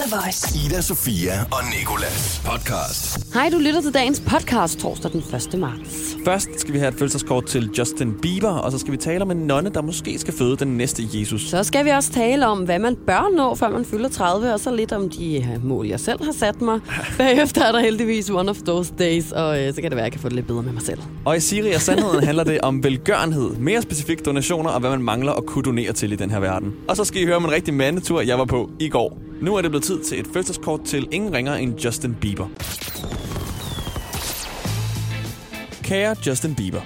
The Voice. Ida, Sofia og Nikolas podcast. Hej, du lytter til dagens podcast torsdag den 1. marts. Først skal vi have et fødselskort til Justin Bieber, og så skal vi tale om en nonne, der måske skal føde den næste Jesus. Så skal vi også tale om, hvad man bør nå, før man fylder 30, og så lidt om de øh, mål, jeg selv har sat mig. Bagefter er der heldigvis one of those days, og øh, så kan det være, at jeg kan få det lidt bedre med mig selv. Og i Siri og Sandheden handler det om velgørenhed, mere specifikt donationer og hvad man mangler at kunne donere til i den her verden. Og så skal I høre om en rigtig mandetur, jeg var på i går. Nu er det blevet tid til et fødselskort til ingen ringer end Justin Bieber. Kære Justin Bieber,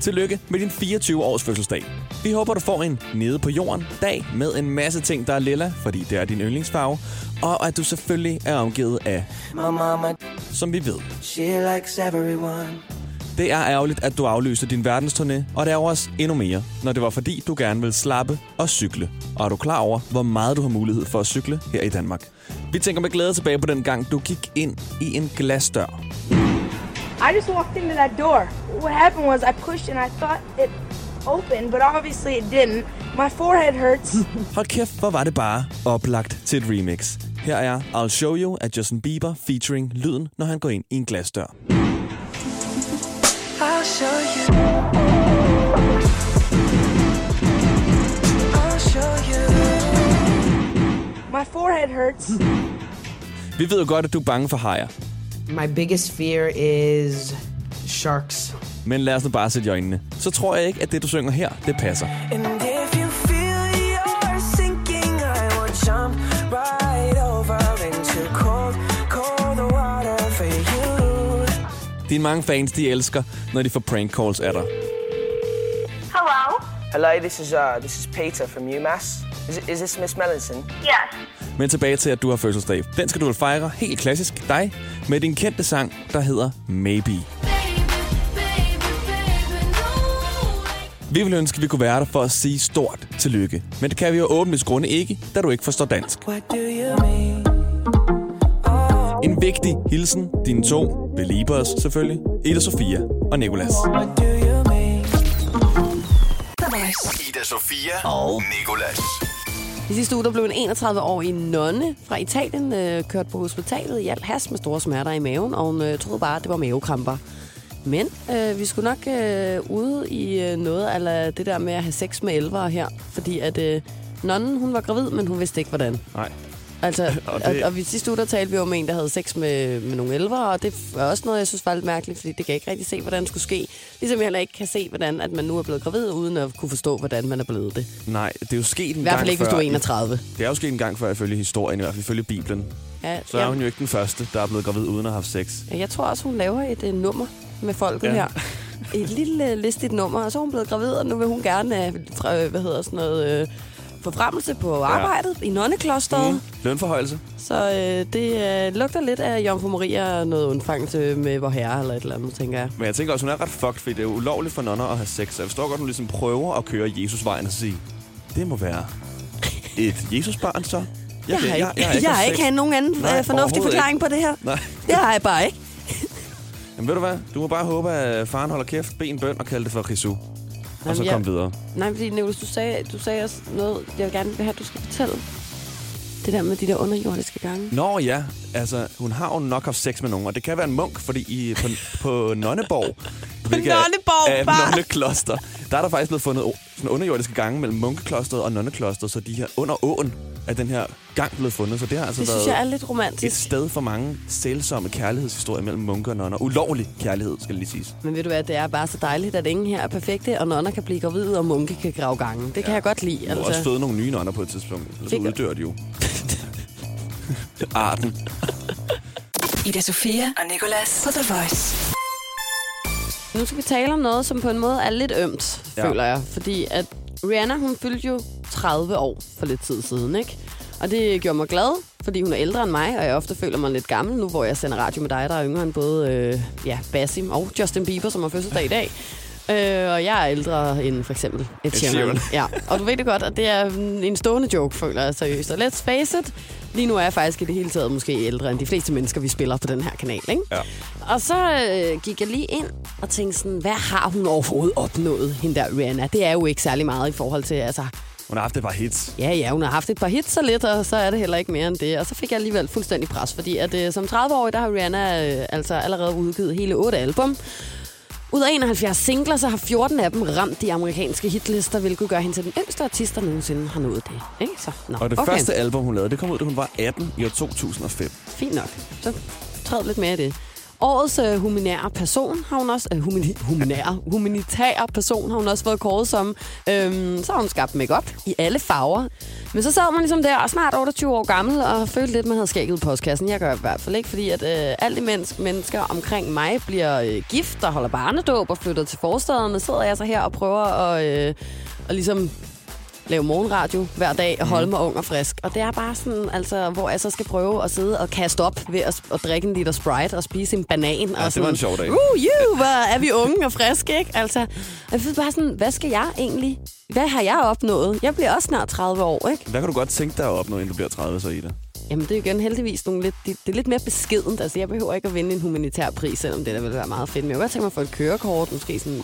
tillykke med din 24-års fødselsdag. Vi håber, du får en nede på jorden dag med en masse ting, der er lilla, fordi det er din yndlingsfarve, og at du selvfølgelig er omgivet af, My mama, som vi ved, she likes everyone. Det er ærgerligt, at du aflyste din verdensturné, og det er også endnu mere, når det var fordi, du gerne vil slappe og cykle. Og er du klar over, hvor meget du har mulighed for at cykle her i Danmark? Vi tænker med glæde tilbage på den gang, du gik ind i en glasdør. I just walked into that door. What happened was I pushed and I thought it opened, but obviously it didn't. My forehead hurts. Hold kæft, hvor var det bare oplagt til et remix. Her er I'll Show You af Justin Bieber featuring lyden, når han går ind i en glasdør. My forehead hurts. Vi ved jo godt, at du er bange for hajer. My biggest fear is sharks. Men lad os nu bare sætte i øjnene. Så tror jeg ikke, at det, du synger her, det passer. And if Dine mange fans, de elsker, når de får prank calls af dig. Hello? Hello, this is uh, this is Peter from UMass. Is, is this Miss Mellinson? Yes. Men tilbage til, at du har fødselsdag. Den skal du vel fejre helt klassisk dig med din kendte sang, der hedder Maybe. Vi vil ønske, at vi kunne være der for at sige stort tillykke. Men det kan vi jo åbenlyst grunde ikke, da du ikke forstår dansk. What do you? En vigtig hilsen, dine to believers selvfølgelig, Ida Sofia og Nikolas. Ida, Sofia og Nikolas. I sidste uge der blev en 31-årig nonne fra Italien øh, kørt på hospitalet i al hast med store smerter i maven, og hun øh, troede bare, at det var mavekramper. Men øh, vi skulle nok øh, ude i øh, noget af det der med at have sex med elvere her, fordi at øh, nonnen, hun var gravid, men hun vidste ikke, hvordan. Nej. Altså, Og det- og, og vi sidste uge, der talte vi om en, der havde sex med, med nogle elvere, og det er også noget, jeg synes var lidt mærkeligt, fordi det kan jeg ikke rigtig se, hvordan det skulle ske. Ligesom jeg heller ikke kan se, hvordan at man nu er blevet gravid, uden at kunne forstå, hvordan man er blevet det. Nej, det er jo sket en I hvert fald gang ikke, hvis før. du er 31. Det er jo sket en gang før, ifølge historien, i hvert fald ifølge Bibelen. Ja, Så er hun jo ikke den første, der er blevet gravid uden at have haft sex. Ja, Jeg tror også, hun laver et uh, nummer med folket Ja. ja. her. Et lille uh, listigt nummer, og så er hun blevet gravid, og nu vil hun gerne have, uh, hvad hedder sådan noget, uh, forfremmelse på arbejdet i nonneklosteret. Mm. Lønforhøjelse. Så uh, det uh, lugter lidt af Jomfru Maria og noget undfangelse med vor herre eller et eller andet, tænker jeg. Men jeg tænker også, hun er ret fucked, fordi det er ulovligt for nonner at have sex. Så jeg forstår godt, hun ligesom prøver at køre Jesusvejen og sige, det må være et Jesusbarn så. Jeg, kan- har ikke, jeg, jeg, har ikke haft nogen anden Nej, uh, fornuftig forklaring på det her. Nej. Det har jeg bare ikke. Jamen ved du hvad? Du må bare håbe, at faren holder kæft, ben bøn og kalde det for Risu. Og så Jamen, jeg- kom videre. Nej, fordi Nicolás, du sagde, du sagde også noget, jeg vil gerne have, at du skal fortælle. Det der med de der underjordiske gange. Nå ja, altså hun har jo nok haft sex med nogen, og det kan være en munk, fordi i, på, på Nonneborg, hvilket er- Nonneborg, er et bare! nonnekloster, der er der faktisk blevet fundet sådan underjordiske gange mellem munkeklosteret og nonneklosteret, så de her under åen er den her gang blevet fundet, så det har altså Det været synes jeg er lidt et romantisk. sted for mange sælsomme kærlighedshistorier mellem munker og nonner. Ulovlig kærlighed, skal det lige siges. Men ved du hvad, det er bare så dejligt, at ingen her er perfekte, og nonner kan blive gravide, og munke kan grave gange. Det kan jeg godt lide. Du må også føde nogle nye nonner på et tidspunkt, så Det gør- uddør de jo. Arten. Ida Sofia og Nikolas på The Voice. Nu skal vi tale om noget, som på en måde er lidt ømt, Ja. føler jeg. Fordi at Rihanna, hun fyldte jo 30 år for lidt tid siden, ikke? Og det gjorde mig glad, fordi hun er ældre end mig, og jeg ofte føler mig lidt gammel, nu hvor jeg sender radio med dig, der er yngre end både øh, ja, Basim og Justin Bieber, som har fødselsdag i dag. Øh, og jeg er ældre end for eksempel Ed Sheeran. Ja, og du ved det godt, at det er en stående joke, føler jeg seriøst. Og let's face it, lige nu er jeg faktisk i det hele taget måske ældre end de fleste mennesker, vi spiller på den her kanal, ikke? Ja. Og så øh, gik jeg lige ind og tænkte sådan, hvad har hun overhovedet opnået, hende der Rihanna? Det er jo ikke særlig meget i forhold til, altså, Hun har haft et par hits. Ja, ja, hun har haft et par hits så lidt, og så er det heller ikke mere end det. Og så fik jeg alligevel fuldstændig pres, fordi at, øh, som 30-årig, der har Rihanna øh, altså allerede udgivet hele otte album. Ud af 71 singler, så har 14 af dem ramt de amerikanske hitlister, hvilket gør hende til den yngste artist, der nogensinde har nået det. Ikke? Så, nå, Og det okay. første album, hun lavede, det kom ud, da hun var 18 i år 2005. Fint nok. Så træd lidt mere i det. Årets øh, humanære person har hun også... Øh, humani, humanære, humanitære person har hun også fået kåret som. Øhm, så har hun skabt makeup i alle farver. Men så sad man ligesom der, og snart 28 år gammel, og følte lidt, man havde skægget i postkassen. Jeg gør i hvert fald ikke, fordi at øh, alle de mennesker, mennesker omkring mig bliver øh, gift og holder barnedåb og flytter til forstederne. Sidder jeg så her og prøver at, øh, og ligesom lave morgenradio hver dag og holde mig ung og frisk. Og det er bare sådan, altså, hvor jeg så skal prøve at sidde og kaste op ved at, at drikke en liter Sprite og spise en banan. Ja, og det sådan, var en sjov dag. Uh, you, hvor er vi unge og friske, ikke? Altså, jeg føler bare sådan, hvad skal jeg egentlig? Hvad har jeg opnået? Jeg bliver også snart 30 år, ikke? Hvad kan du godt tænke dig at opnå, inden du bliver 30, så Ida? Jamen, det er jo igen heldigvis nogle lidt, det, det er lidt mere beskedent. Altså, jeg behøver ikke at vinde en humanitær pris, selvom det der vil være meget fedt. Men jeg kunne godt tænke mig at få et kørekort, måske sådan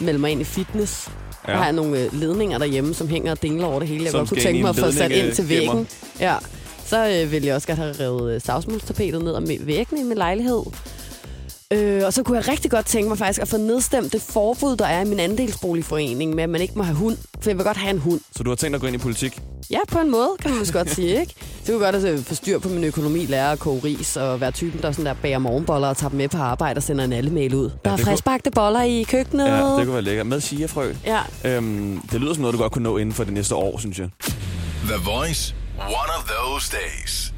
melde mig ind i fitness. Ja. Der har jeg nogle øh, ledninger derhjemme, som hænger og dingler over det hele. Jeg Som godt kunne tænke mig at få sat ind til øh, gemmer. væggen. Ja. Så øh, vil jeg også godt have revet øh, savsmulstapetet ned om væggen i min lejlighed. Øh, og så kunne jeg rigtig godt tænke mig faktisk at få nedstemt det forbud, der er i min andelsboligforening med, at man ikke må have hund. For jeg vil godt have en hund. Så du har tænkt dig at gå ind i politik? Ja, på en måde, kan man måske godt sige, ikke? Det kunne godt at få styr på min økonomi, lære at koge ris, og være typen, der sådan der bager morgenboller og tager dem med på arbejde og sender en alle-mail ud. Der er det kunne- friskbagte boller i køkkenet. Ja, det kunne være lækkert. Med chiafrø. Ja. Øhm, det lyder som noget, du godt kunne nå inden for det næste år, synes jeg. The Voice. One of those days.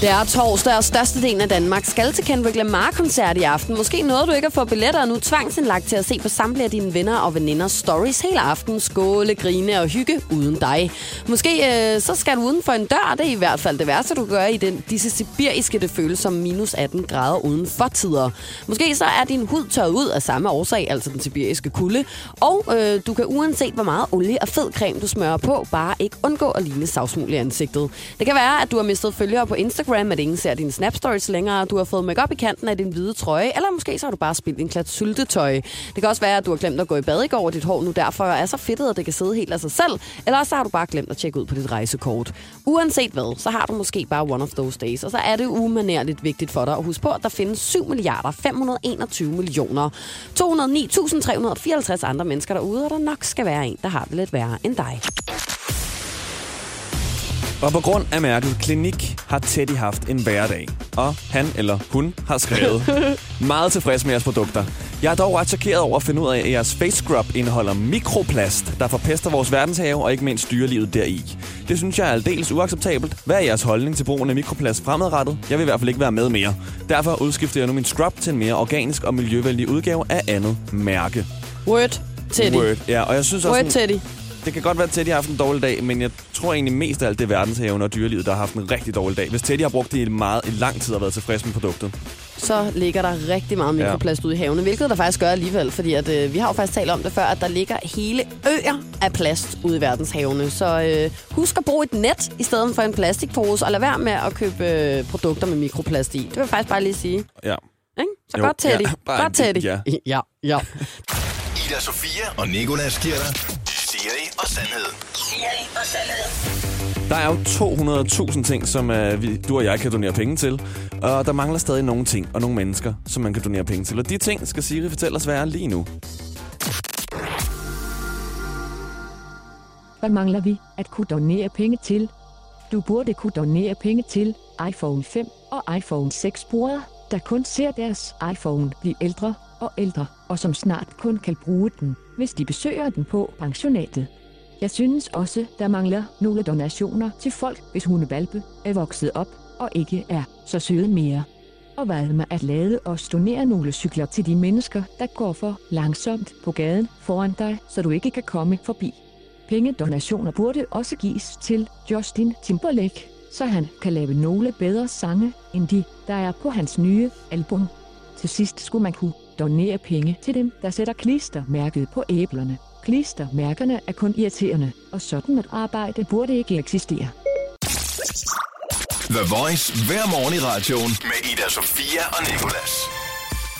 Det er torsdag, og størstedelen af Danmark skal til Kendrick Lamar-koncert i aften. Måske nåede du ikke at få billetter, og nu tvangsindlagt til at se på samtlige af dine venner og veninders stories hele aften. Skåle, grine og hygge uden dig. Måske øh, så skal du uden for en dør. Det er i hvert fald det værste, du gør i den, disse sibiriske, det føles som minus 18 grader uden for tider. Måske så er din hud tørret ud af samme årsag, altså den sibiriske kulde. Og øh, du kan uanset hvor meget olie og fed creme, du smører på, bare ikke undgå at ligne savsmul i ansigtet. Det kan være, at du har mistet følgere på Instagram, at ingen ser dine snap stories længere, du har fået makeup i kanten af din hvide trøje, eller måske så har du bare spildt en klat syltetøj. Det kan også være, at du har glemt at gå i bad i går, og dit hår nu derfor er så fedtet, at det kan sidde helt af sig selv, eller også så har du bare glemt at tjekke ud på dit rejsekort. Uanset hvad, så har du måske bare one of those days, og så er det umanerligt vigtigt for dig at huske på, at der findes 7 milliarder 521 millioner 209.354 andre mennesker derude, og der nok skal være en, der har det lidt værre end dig. Og på grund af mærket Klinik har Teddy haft en hverdag. Og han eller hun har skrevet meget tilfreds med jeres produkter. Jeg er dog ret chokeret over at finde ud af, at jeres face scrub indeholder mikroplast, der forpester vores verdenshave og ikke mindst dyrelivet deri. Det synes jeg er aldeles uacceptabelt. Hvad er jeres holdning til brugen af mikroplast fremadrettet? Jeg vil i hvert fald ikke være med mere. Derfor udskifter jeg nu min scrub til en mere organisk og miljøvenlig udgave af andet mærke. Word, Teddy. Word. Ja, og jeg synes også, Word, Teddy. Det kan godt være, at Teddy har haft en dårlig dag, men jeg tror egentlig mest af alt, det er verdenshaven og dyrelivet, der har haft en rigtig dårlig dag. Hvis Teddy har brugt det i meget i lang tid og været tilfreds med produktet. så ligger der rigtig meget mikroplast ude i havene, hvilket der faktisk gør alligevel, fordi at, øh, vi har jo faktisk talt om det før, at der ligger hele øer af plast ude i verdenshavene. Så øh, husk at bruge et net i stedet for en plastikpose, og lad være med at købe øh, produkter med mikroplast i. Det vil jeg faktisk bare lige sige. Ja. Ikke? Så Jo, godt, Teddy. ja, bare godt, Teddy. ja. ja, ja. Ida Sofia og Nikolas giver dig Siri og Sandhed. Der er jo 200.000 ting, som uh, vi, du og jeg kan donere penge til. Og der mangler stadig nogle ting og nogle mennesker, som man kan donere penge til. Og de ting skal Siri fortælle os, hvad er lige nu. Hvad mangler vi at kunne donere penge til? Du burde kunne donere penge til iPhone 5 og iPhone 6 brugere, der kun ser deres iPhone blive ældre og ældre, og som snart kun kan bruge den, hvis de besøger den på pensionatet. Jeg synes også, der mangler nogle donationer til folk, hvis hundevalpe er vokset op og ikke er så søde mere. Og hvad med at lade os donere nogle cykler til de mennesker, der går for langsomt på gaden foran dig, så du ikke kan komme forbi. Pengedonationer burde også gives til Justin Timberlake, så han kan lave nogle bedre sange end de, der er på hans nye album. Til sidst skulle man kunne donere penge til dem, der sætter klistermærket på æblerne. Klistermærkerne er kun irriterende, og sådan et arbejde burde ikke eksistere. The Voice hver morgen i radioen med Ida Sofia og Nikolas.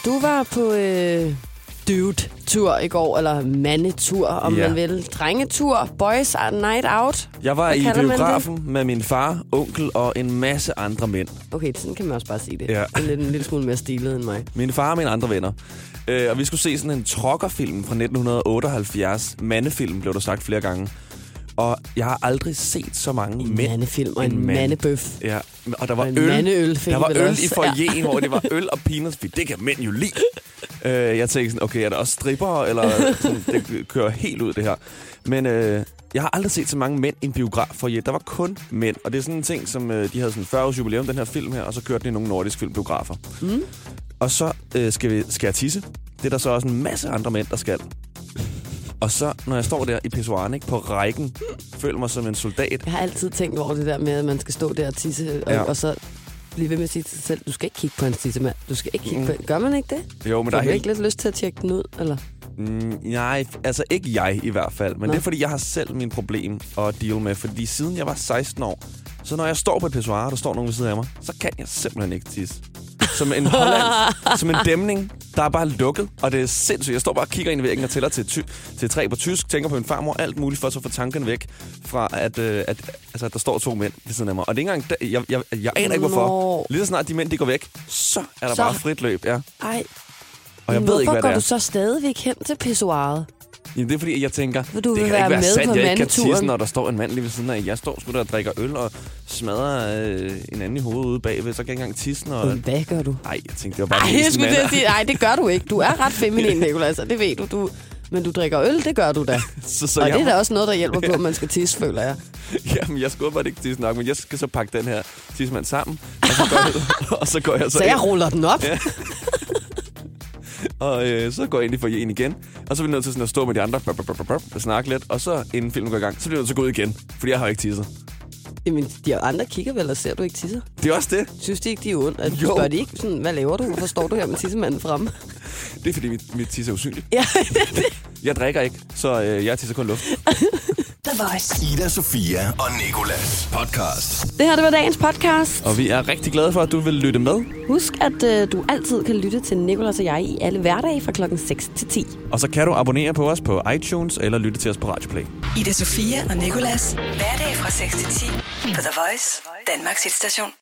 Du var på... Øh, dude-tur i går, eller mandetur, om Ja. man vil. Drengetur, boys are night out. Jeg var Hvad i biografen med min far, onkel og en masse andre mænd. Okay, sådan kan man også bare sige det. Ja. En, lidt, en lille smule mere stilet end mig. Min far og mine andre venner. Øh, og vi skulle se sådan en trokkerfilm fra 1978. Mandefilm, blev der sagt flere gange. Og jeg har aldrig set så mange En mænd. mandefilm og en, En mand. mandebøf. Ja, og der var Og øl. der var øl i foyeren, hvor det var øl og peanuts, det kan mænd jo lide. øh, jeg tænkte sådan, okay, er der også stripper, eller sådan, det kører helt ud det her. Men øh, jeg har aldrig set så mange mænd i en biograf foyer. Der var kun mænd, og det er sådan en ting, som øh, de havde sådan 40 års jubilæum, den her film her, og så kørte den i nogle nordiske filmbiografer. Mm. Og så øh, skal, vi, skal jeg tisse. Det er der så også en masse andre mænd, der skal. Og så, når jeg står der i pissoiren, ikke, på rækken, føler mig som en soldat. Jeg har altid tænkt over det der med, at man skal stå der og tisse, og, ja. og så blive ved med at sige til sig selv, du skal ikke kigge på en tissemand. Du skal ikke kigge Mm. på Gør man ikke det? Jo, men der Får er du helt... ikke lidt lyst til at tjekke den ud, eller? Mm, nej, altså ikke jeg i hvert fald. Men Nå. det er, fordi jeg har selv min problem at deal med. Fordi siden jeg var 16 år, så når jeg står på et pissoir, og der står nogen ved siden af mig, så kan jeg simpelthen ikke tisse. Som en Holland, som en dæmning, der er bare lukket, og det er sindssygt. Jeg står bare og kigger ind i væggen og tæller til, ty- til tre på tysk, tænker på min farmor, alt muligt for at så få tankerne væk fra, at, øh, at, altså, at der står to mænd ved siden af mig. Og det er ikke engang, jeg, jeg, jeg, jeg aner ikke hvorfor. Lige så snart de mænd de går væk, så er der Så. bare frit løb. Ja. Ej, Og jeg men ved hvorfor ikke, hvad går det er. du så stadigvæk hen til pissoiret? Jamen, det er fordi, jeg tænker, du det vil kan være ikke være med sandt, på jeg ikke kan tisse, når der står en mand lige ved siden af. Jeg står sgu der og drikker øl og smadrer øh, en anden i hovedet ude bagved, så kan jeg ikke engang tisse. Når... Hvad gør du? Nej, jeg tænkte, det var bare Ej, jeg skulle til at mand. sige, nej, det gør du ikke. Du er ret feminin, Nicolas, og det ved du. du. Men du drikker øl, det gør du da. Så, så og jeg, det er da også noget, der hjælper på, at man skal tisse, føler jeg. Jamen, jeg skulle bare ikke tisse nok, men jeg skal så pakke den her tissemand sammen, og så går jeg, og så går jeg så, Så jeg ind, ruller den op. Ja. og øh, så går jeg ind i foyeren igen, og så er vi nødt til sådan at stå med de andre, og snakke lidt, og så inden filmen går i gang, så bliver jeg nødt til at gå ud igen, fordi jeg har ikke tisset. Jamen, de andre kigger vel og ser, du ikke tisser. Det er også det. Synes de ikke, de er ondt? At Jo. Spørger de ikke sådan, hvad laver du? Hvorfor står du her med tissemanden fremme? Det er fordi, mit, mit tisse er usynligt. ja, Jeg drikker ikke, så øh, jeg tisser kun luft. The Voice. Ida Sofia og Nikolas podcast. det her det var dagens podcast. Og vi er rigtig glade for, at du vil lytte med. Husk, at øh, du altid kan lytte til Nicolas og jeg i alle hverdage fra klokken 6 til 10. Og så kan du abonnere på os på iTunes eller lytte til os på Radioplay. Ida Sofia og Nicolas. Hverdag fra 6 til 10 på The Voice. Danmarks hitstation.